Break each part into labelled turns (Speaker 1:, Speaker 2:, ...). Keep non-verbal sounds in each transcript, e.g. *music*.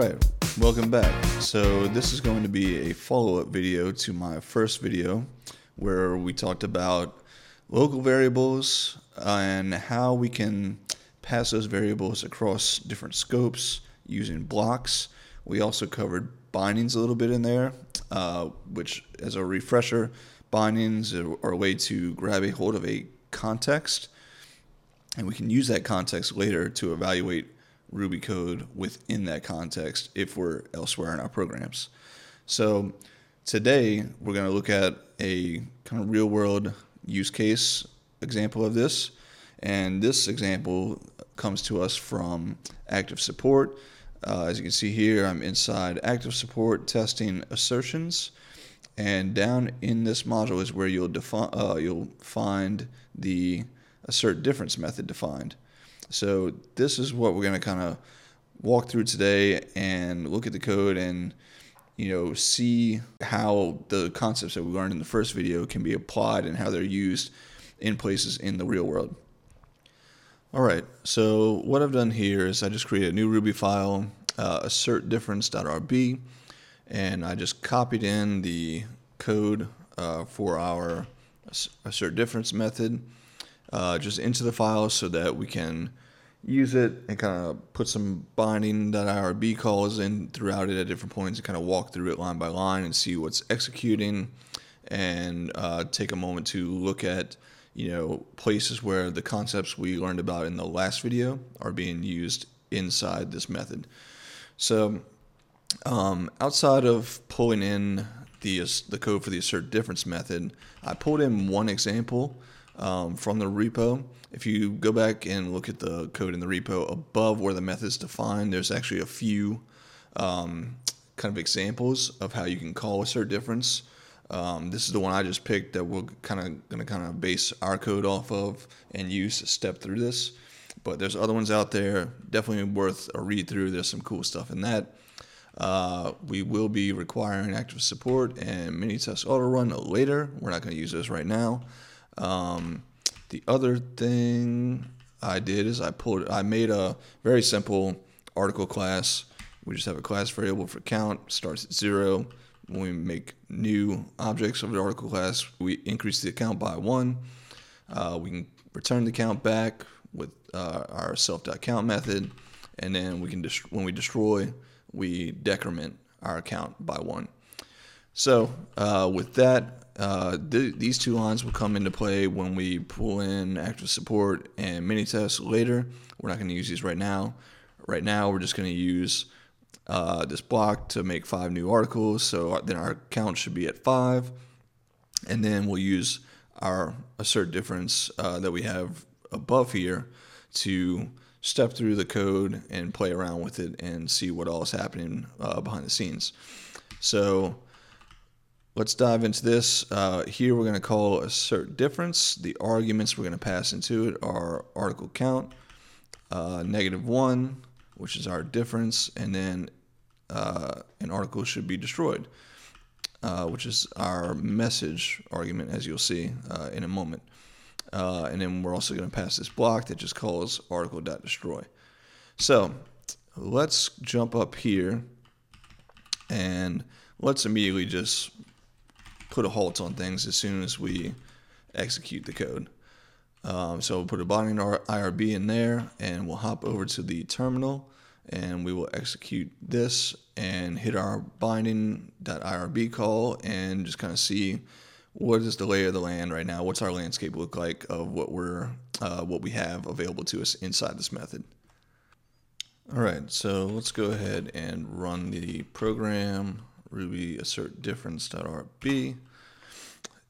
Speaker 1: Alright, welcome back. So this is going to be a follow-up video to my first video where we talked about local variables and how we can pass those variables across different scopes using blocks. We also covered bindings a little bit in there, uh, which as a refresher, bindings are a way to grab a hold of a context and we can use that context later to evaluate Ruby code within that context if we're elsewhere in our programs. So today we're going to look at a kind of real world use case example of this. And this example comes to us from active support. Uh, as you can see here, I'm inside active support testing assertions. And down in this module is where you'll, define, uh, you'll find the assert difference method defined. So this is what we're going to kind of walk through today and look at the code and you know see how the concepts that we learned in the first video can be applied and how they're used in places in the real world. All right, so what I've done here is I just created a new Ruby file, uh, assert difference.rb, and I just copied in the code uh, for our assert difference method uh, just into the file so that we can use it and kind of put some binding.irb calls in throughout it at different points and kind of walk through it line by line and see what's executing and uh, take a moment to look at you know places where the concepts we learned about in the last video are being used inside this method. So um, outside of pulling in the, the code for the assert difference method I pulled in one example um, from the repo. If you go back and look at the code in the repo above where the method is defined, there's actually a few um, kind of examples of how you can call a assert difference. Um, this is the one I just picked that we're kind of going to kind of base our code off of and use step through this. But there's other ones out there, definitely worth a read through. There's some cool stuff in that. Uh, we will be requiring active support and Minitest auto run later. We're not going to use this right now. Um, the other thing I did is I pulled, I made a very simple article class. We just have a class variable for count, starts at zero. When we make new objects of the article class, we increase the count by one. Uh, we can return the count back with uh, our self.count method, and then we can when we destroy, we decrement our count by one. So uh, with that, uh, th- these two lines will come into play when we pull in active support and mini tests later. We're not going to use these right now. Right now, we're just going to use uh, this block to make five new articles. So then our count should be at five. And then we'll use our assert difference uh, that we have above here to step through the code and play around with it and see what all is happening uh, behind the scenes. So Let's dive into this. Uh, here we're going to call assert difference. The arguments we're going to pass into it are article count, uh, negative 1, which is our difference, and then uh, an article should be destroyed, uh, which is our message argument, as you'll see uh, in a moment. Uh, and then we're also going to pass this block that just calls article.destroy. So let's jump up here and let's immediately just put a halt on things as soon as we execute the code. Um, so we'll put a binding IRB in there and we'll hop over to the terminal and we will execute this and hit our binding.irb call and just kind of see what is the lay of the land right now. What's our landscape look like of what we're uh, what we have available to us inside this method. All right, so let's go ahead and run the program ruby assert difference.rb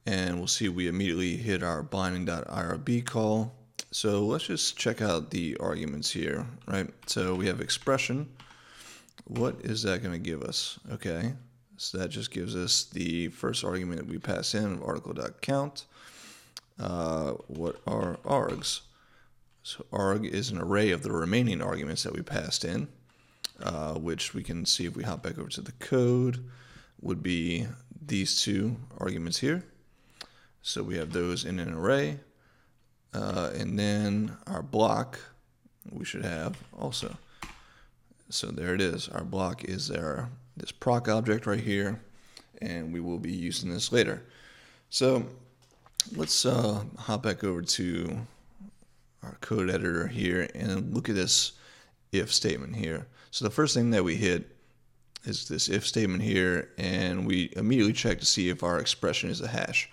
Speaker 1: and we'll see we immediately hit our binding.irb call. So let's just check out the arguments here, right? So we have expression. What is that going to give us? Okay, so that just gives us the first argument that we pass in of article.count. Uh, what are args? So arg is an array of the remaining arguments that we passed in uh, which we can see if we hop back over to the code, would be these two arguments here. So we have those in an array. Uh, and then our block we should have also. So there it is. Our block is our this proc object right here, and we will be using this later. So let's uh, hop back over to our code editor here and look at this if statement here. So the first thing that we hit is this if statement here, and we immediately check to see if our expression is a hash.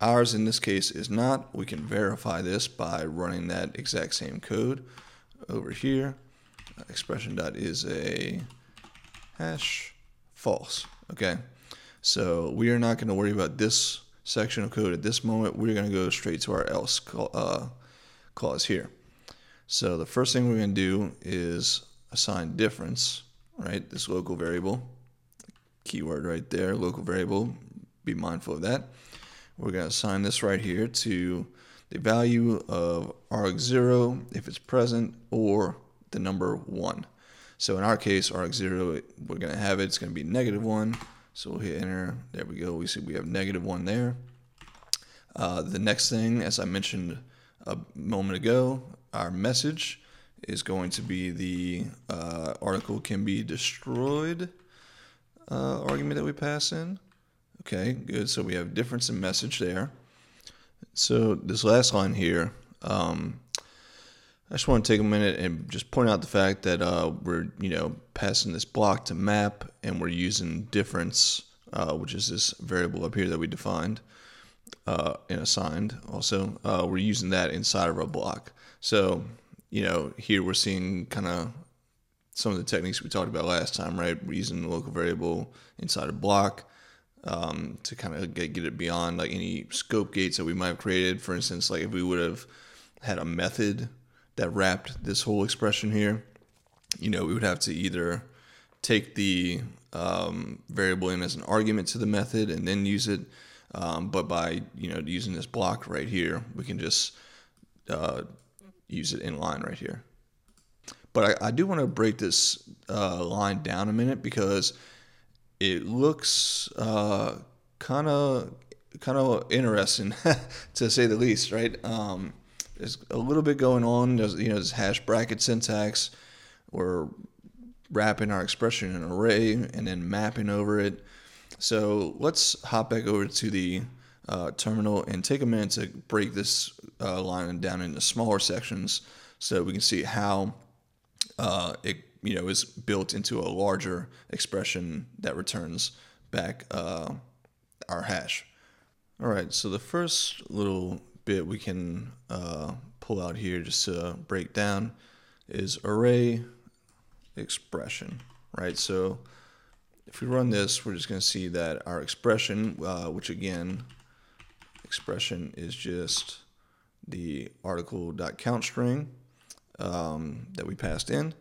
Speaker 1: Ours in this case is not. We can verify this by running that exact same code over here. Expression dot is a hash false. Okay, so we are not going to worry about this section of code at this moment. We're going to go straight to our else uh, clause here. So the first thing we're going to do is assign difference, right? This local variable, keyword right there, local variable. Be mindful of that. We're going to assign this right here to the value of arg0 if it's present or the number 1. So in our case, arg0, we're going to have it. It's going to be negative 1. So we'll hit enter. There we go. We see we have negative 1 there. Uh, the next thing, as I mentioned a moment ago, our message is going to be the uh, article can be destroyed uh, argument that we pass in. Okay, good. So we have difference in message there. So this last line here, um, I just want to take a minute and just point out the fact that uh, we're, you know, passing this block to map and we're using difference, uh, which is this variable up here that we defined uh, and assigned. Also, uh, we're using that inside of our block. So, you know, here we're seeing kind of some of the techniques we talked about last time, right? We're using the local variable inside a block um, to kind of get, get it beyond like any scope gates that we might have created. For instance, like if we would have had a method that wrapped this whole expression here, you know, we would have to either take the um, variable in as an argument to the method and then use it. Um, but by you know using this block right here, we can just uh, use it in line right here. But I, I do want to break this uh, line down a minute because it looks kind of kind of interesting *laughs* to say the least, right? Um, there's a little bit going on. There's you know this hash bracket syntax. We're wrapping our expression in an array and then mapping over it. So let's hop back over to the uh, terminal and take a minute to break this uh, line down into smaller sections so we can see how uh, it you know is built into a larger expression that returns back uh, our hash. All right, so the first little bit we can uh, pull out here just to break down is array expression, right? So if we run this, we're just going to see that our expression, uh, which again, expression is just the article.count string um, that we passed in.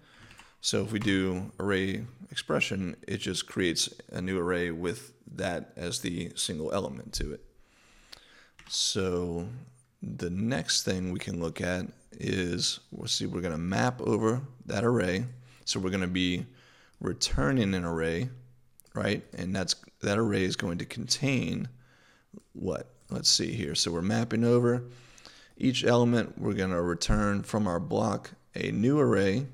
Speaker 1: So if we do array expression, it just creates a new array with that as the single element to it. So the next thing we can look at is, we'll see, we're going to map over that array. So we're going to be returning an array, right? And that's that array is going to contain what? Let's see here. So we're mapping over each element. We're going to return from our block a new array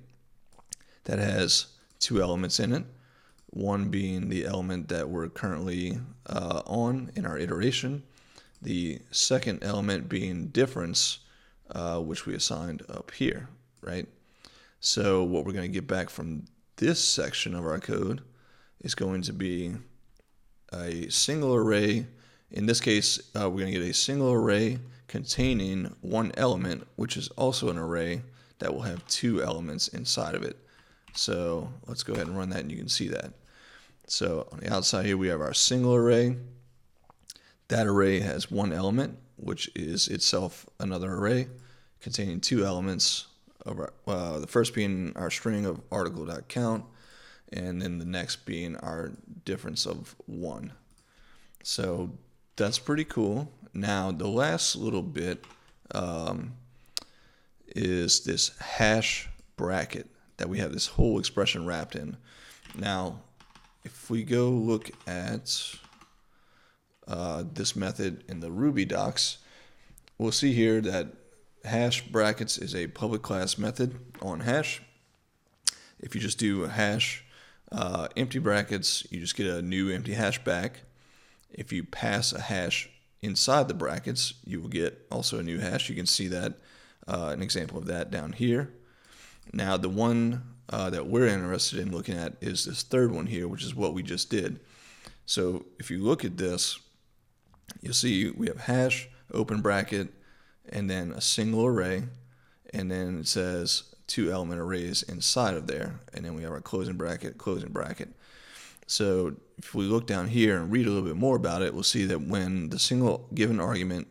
Speaker 1: that has two elements in it. One being the element that we're currently uh, on in our iteration. The second element being difference, uh, which we assigned up here, right? So what we're going to get back from this section of our code is going to be a single array. In this case, uh, we're going to get a single array containing one element, which is also an array that will have two elements inside of it. So let's go ahead and run that and you can see that. So on the outside here we have our single array. That array has one element, which is itself another array containing two elements. Of our, uh, the first being our string of article.count, and then the next being our difference of one. So that's pretty cool. Now the last little bit um, is this hash bracket that we have this whole expression wrapped in. Now, if we go look at uh, this method in the Ruby docs, we'll see here that hash brackets is a public class method on hash if you just do a hash uh, empty brackets, you just get a new empty hash back. If you pass a hash inside the brackets, you will get also a new hash. You can see that uh, an example of that down here. Now the one uh, that we're interested in looking at is this third one here, which is what we just did. So if you look at this, you'll see we have hash, open bracket, and then a single array, and then it says two element arrays inside of there, and then we have our closing bracket, closing bracket. So if we look down here and read a little bit more about it, we'll see that when the single given argument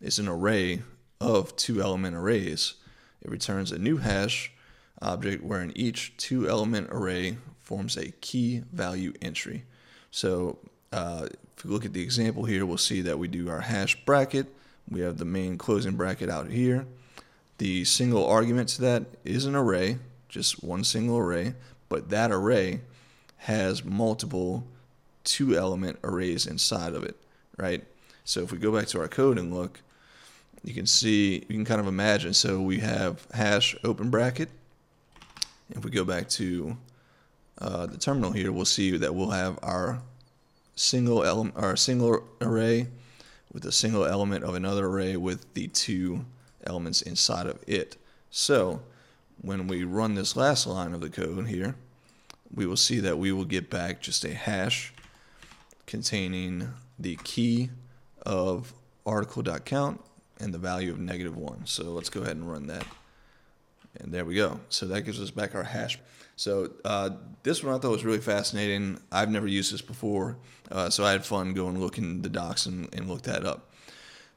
Speaker 1: is an array of two element arrays, it returns a new hash object wherein each two element array forms a key value entry. So uh, if we look at the example here, we'll see that we do our hash bracket. We have the main closing bracket out here. The single argument to that is an array, just one single array, but that array has multiple two element arrays inside of it, right? So if we go back to our code and look, you can see, you can kind of imagine. So we have hash open bracket. If we go back to uh, the terminal here, we'll see that we'll have our single element, our single array with a single element of another array with the two elements inside of it. So when we run this last line of the code here, we will see that we will get back just a hash containing the key of article.count and the value of negative 1. So let's go ahead and run that. And there we go. So that gives us back our hash. So uh, this one I thought was really fascinating. I've never used this before, uh, so I had fun going looking the docs and, and look that up.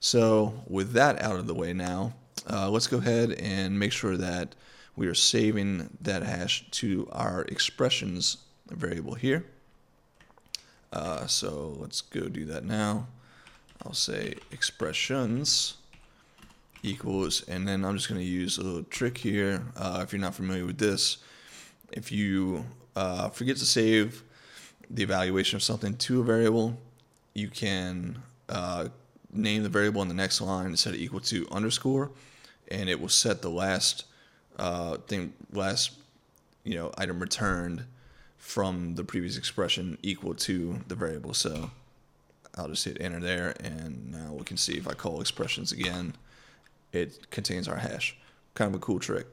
Speaker 1: So with that out of the way now, uh, let's go ahead and make sure that we are saving that hash to our expressions variable here. Uh, so let's go do that now. I'll say expressions equals, and then I'm just going to use a little trick here. Uh, if you're not familiar with this, if you uh, forget to save the evaluation of something to a variable, you can uh, name the variable in the next line and set it equal to underscore, and it will set the last uh, thing, last you know item returned from the previous expression equal to the variable. So I'll just hit enter there, and now we can see if I call expressions again, it contains our hash. Kind of a cool trick.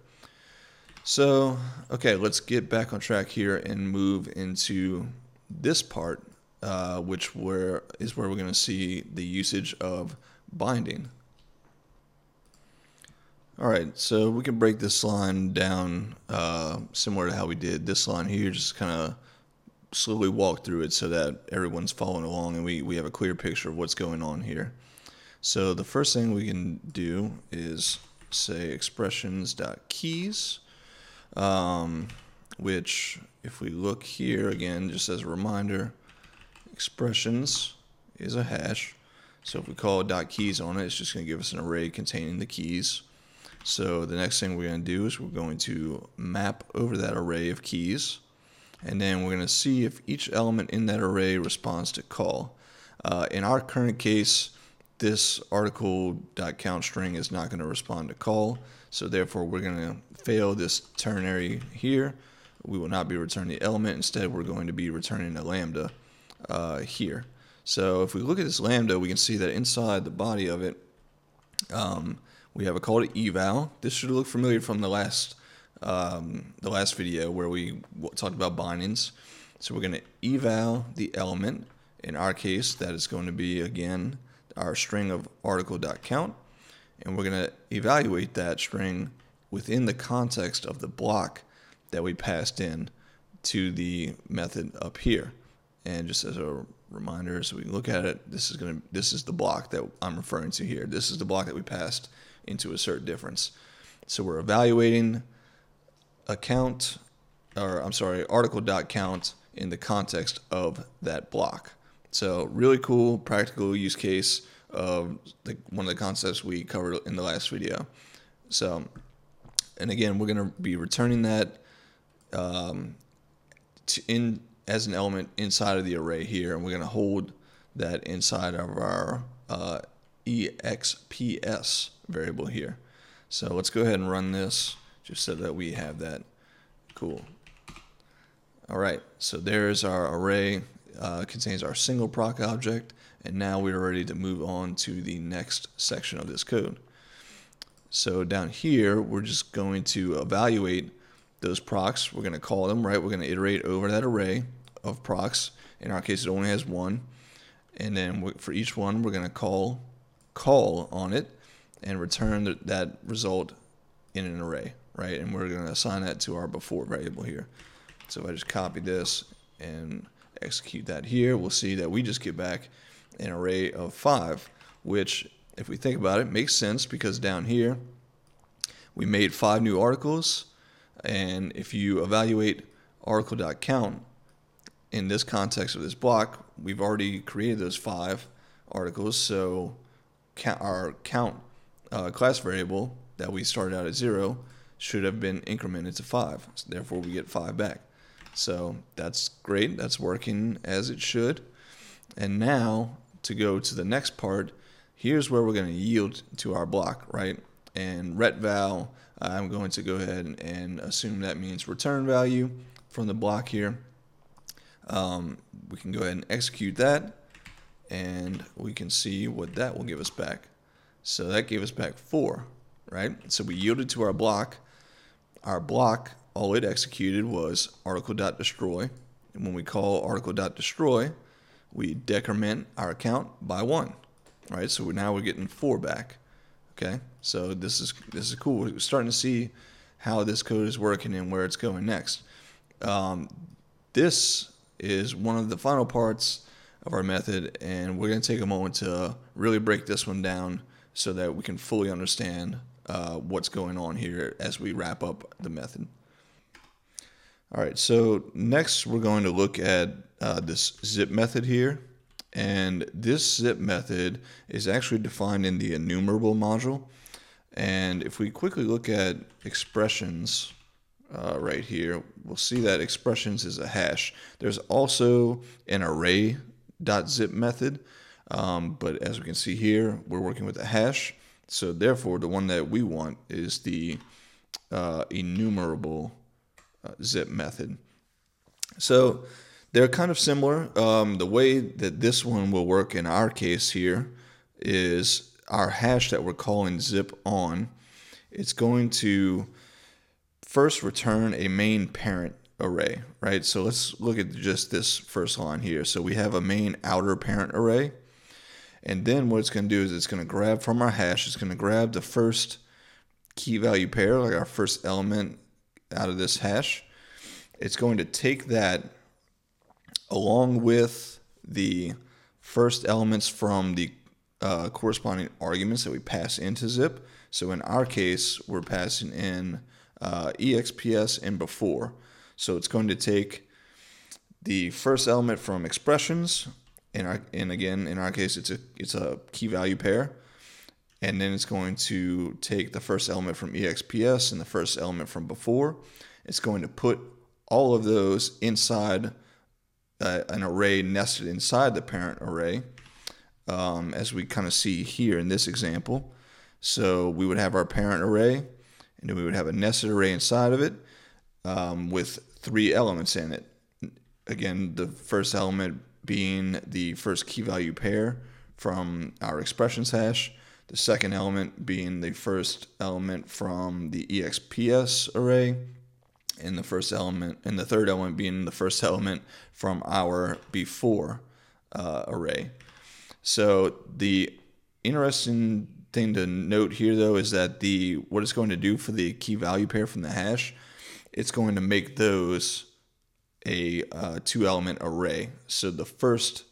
Speaker 1: So, okay, let's get back on track here and move into this part, uh, which where is where we're going to see the usage of binding. All right, so we can break this line down uh, similar to how we did this line here, just kind of slowly walk through it so that everyone's following along and we, we have a clear picture of what's going on here. So the first thing we can do is say expressions.keys, um, which if we look here again, just as a reminder, expressions is a hash. So if we call dot keys on it, it's just going to give us an array containing the keys. So the next thing we're going to do is we're going to map over that array of keys. And then we're going to see if each element in that array responds to call. Uh, in our current case, this article.count string is not going to respond to call. So therefore, we're going to fail this ternary here. We will not be returning the element. Instead, we're going to be returning a lambda uh, here. So if we look at this lambda, we can see that inside the body of it, um, we have a call to eval. This should look familiar from the last um, the last video where we talked about bindings. So we're going to eval the element. In our case, that is going to be again our string of article.count, and we're going to evaluate that string within the context of the block that we passed in to the method up here. And just as a reminder, so we look at it, this is going to this is the block that I'm referring to here. This is the block that we passed into assert difference. So we're evaluating account, or I'm sorry, article.count in the context of that block. So really cool practical use case of the, one of the concepts we covered in the last video. So, and again, we're going to be returning that um, in as an element inside of the array here, and we're going to hold that inside of our uh, exps variable here. So let's go ahead and run this just so that we have that. Cool. All right, so there's our array, uh, contains our single proc object, and now we're ready to move on to the next section of this code. So down here, we're just going to evaluate those procs. We're going to call them, right? We're going to iterate over that array of procs. In our case, it only has one. And then for each one, we're going to call call on it and return that result in an array, right? And we're going to assign that to our before variable here. So if I just copy this and execute that here, we'll see that we just get back an array of five, which if we think about it, makes sense because down here we made five new articles. And if you evaluate article.count in this context of this block, we've already created those five articles. So our count uh, class variable that we started out at zero should have been incremented to five. So therefore, we get five back. So that's great. That's working as it should. And now to go to the next part, here's where we're going to yield to our block, right? And ret val, I'm going to go ahead and assume that means return value from the block here. Um, we can go ahead and execute that and we can see what that will give us back. So that gave us back four, right? So we yielded to our block. Our block, all it executed was article.destroy. And when we call article.destroy, we decrement our account by one, right? So now we're getting four back. Okay, so this is this is cool. We're starting to see how this code is working and where it's going next. Um, this is one of the final parts of our method, and we're going to take a moment to really break this one down so that we can fully understand uh, what's going on here as we wrap up the method. All right, so next we're going to look at uh, this zip method here. And this zip method is actually defined in the enumerable module. And if we quickly look at expressions uh, right here, we'll see that expressions is a hash. There's also an array.zip method, um, but as we can see here, we're working with a hash. So therefore, the one that we want is the uh, enumerable uh, zip method. So they're kind of similar. Um, the way that this one will work in our case here is our hash that we're calling zip on. It's going to first return a main parent array, right? So let's look at just this first line here. So we have a main outer parent array. And then what it's going to do is it's going to grab from our hash, it's going to grab the first key value pair, like our first element out of this hash. It's going to take that along with the first elements from the uh, corresponding arguments that we pass into zip. So in our case, we're passing in uh, exps and before. So it's going to take the first element from expressions, in our, and again, in our case, it's a it's a key value pair, and then it's going to take the first element from exps and the first element from before. It's going to put all of those inside uh, an array nested inside the parent array, um, as we kind of see here in this example. So we would have our parent array, and then we would have a nested array inside of it um, with three elements in it. Again, the first element being the first key value pair from our expressions hash, the second element being the first element from the EXPS array, in the first element, and the third element being the first element from our before uh, array. So the interesting thing to note here, though, is that the what it's going to do for the key value pair from the hash, it's going to make those a uh, two-element array. So the first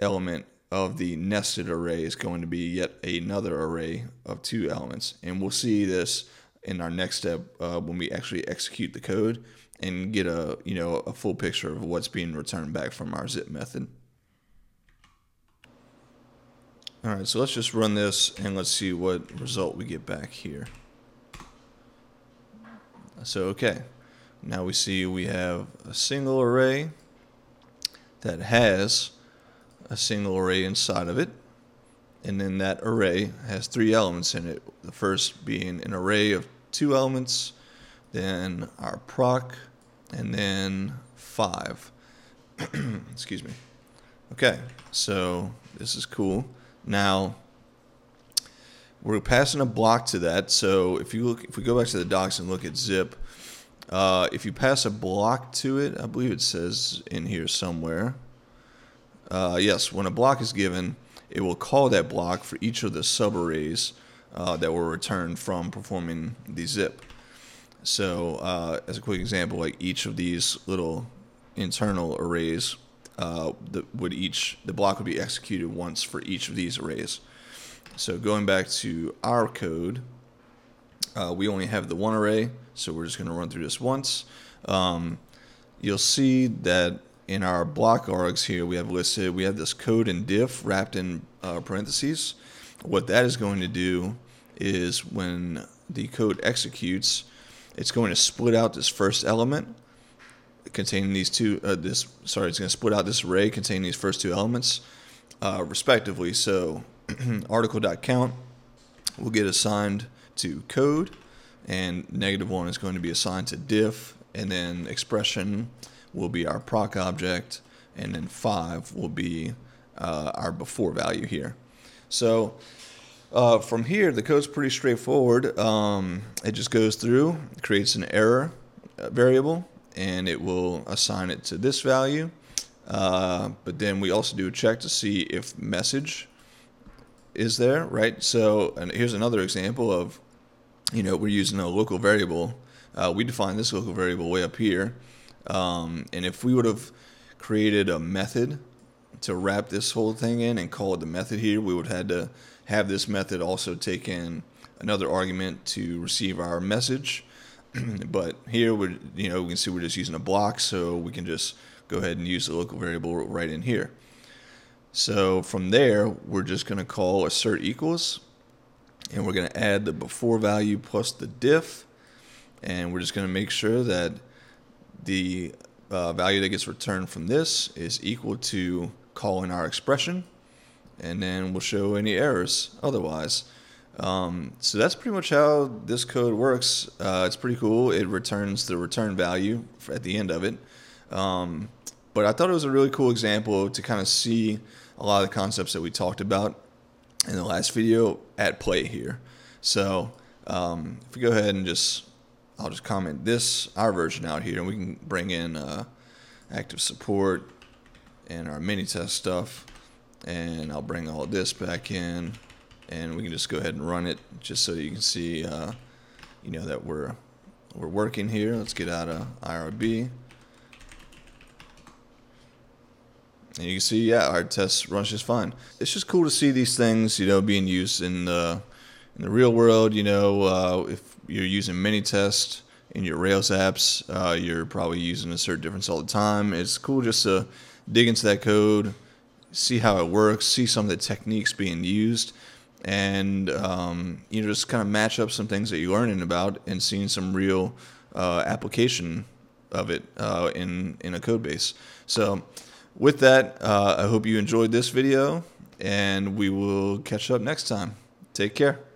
Speaker 1: element of the nested array is going to be yet another array of two elements, and we'll see this in our next step uh, when we actually execute the code and get a you know a full picture of what's being returned back from our zip method. All right, so let's just run this and let's see what result we get back here. So okay, now we see we have a single array that has a single array inside of it and then that array has three elements in it. The first being an array of two elements, then our proc and then 5. *clears throat* Excuse me. Okay, so this is cool. Now, we're passing a block to that. So if you look, if we go back to the docs and look at zip, uh, if you pass a block to it, I believe it says in here somewhere. Uh, yes, when a block is given, it will call that block for each of the subarrays uh, that were returned from performing the zip. So, uh, as a quick example, like each of these little internal arrays, uh, the, would each the block would be executed once for each of these arrays. So, going back to our code, uh, we only have the one array, so we're just going to run through this once. Um, you'll see that in our block args here, we have listed, we have this code and diff wrapped in uh, parentheses. What that is going to do is when the code executes, it's going to split out this first element containing these two, uh, this, sorry, it's going to split out this array containing these first two elements uh, respectively. So *clears throat* article.count will get assigned to code and negative one is going to be assigned to diff and then expression will be our proc object, and then 5 will be uh, our before value here. So uh, from here, the code's pretty straightforward. Um, it just goes through, creates an error uh, variable, and it will assign it to this value. Uh, but then we also do a check to see if message is there, right? So, and here's another example of, you know, we're using a local variable. Uh, we define this local variable way up here. Um, and if we would have created a method to wrap this whole thing in and call it the method here, we would have had to have this method also take in another argument to receive our message. *clears throat* but here we you know we can see we're just using a block, so we can just go ahead and use the local variable right in here. So from there, we're just going to call assert equals, and we're going to add the before value plus the diff, and we're just going to make sure that the uh, value that gets returned from this is equal to calling our expression, and then we'll show any errors otherwise. Um, so that's pretty much how this code works. Uh, it's pretty cool. It returns the return value at the end of it. Um, but I thought it was a really cool example to kind of see a lot of the concepts that we talked about in the last video at play here. So um, if we go ahead and just I'll just comment this, our version out here, and we can bring in uh, active support and our Minitest stuff. And I'll bring all this back in, and we can just go ahead and run it just so you can see, uh, you know, that we're we're working here. Let's get out of IRB. And you can see, yeah, our test runs just fine. It's just cool to see these things, you know, being used in the in the real world, you know, uh, if you're using Minitest in your Rails apps, uh, you're probably using assert difference all the time. It's cool just to dig into that code, see how it works, see some of the techniques being used, and um, you know just kind of match up some things that you're learning about and seeing some real uh, application of it uh, in in a code base. So with that, uh, I hope you enjoyed this video, and we will catch up next time. Take care.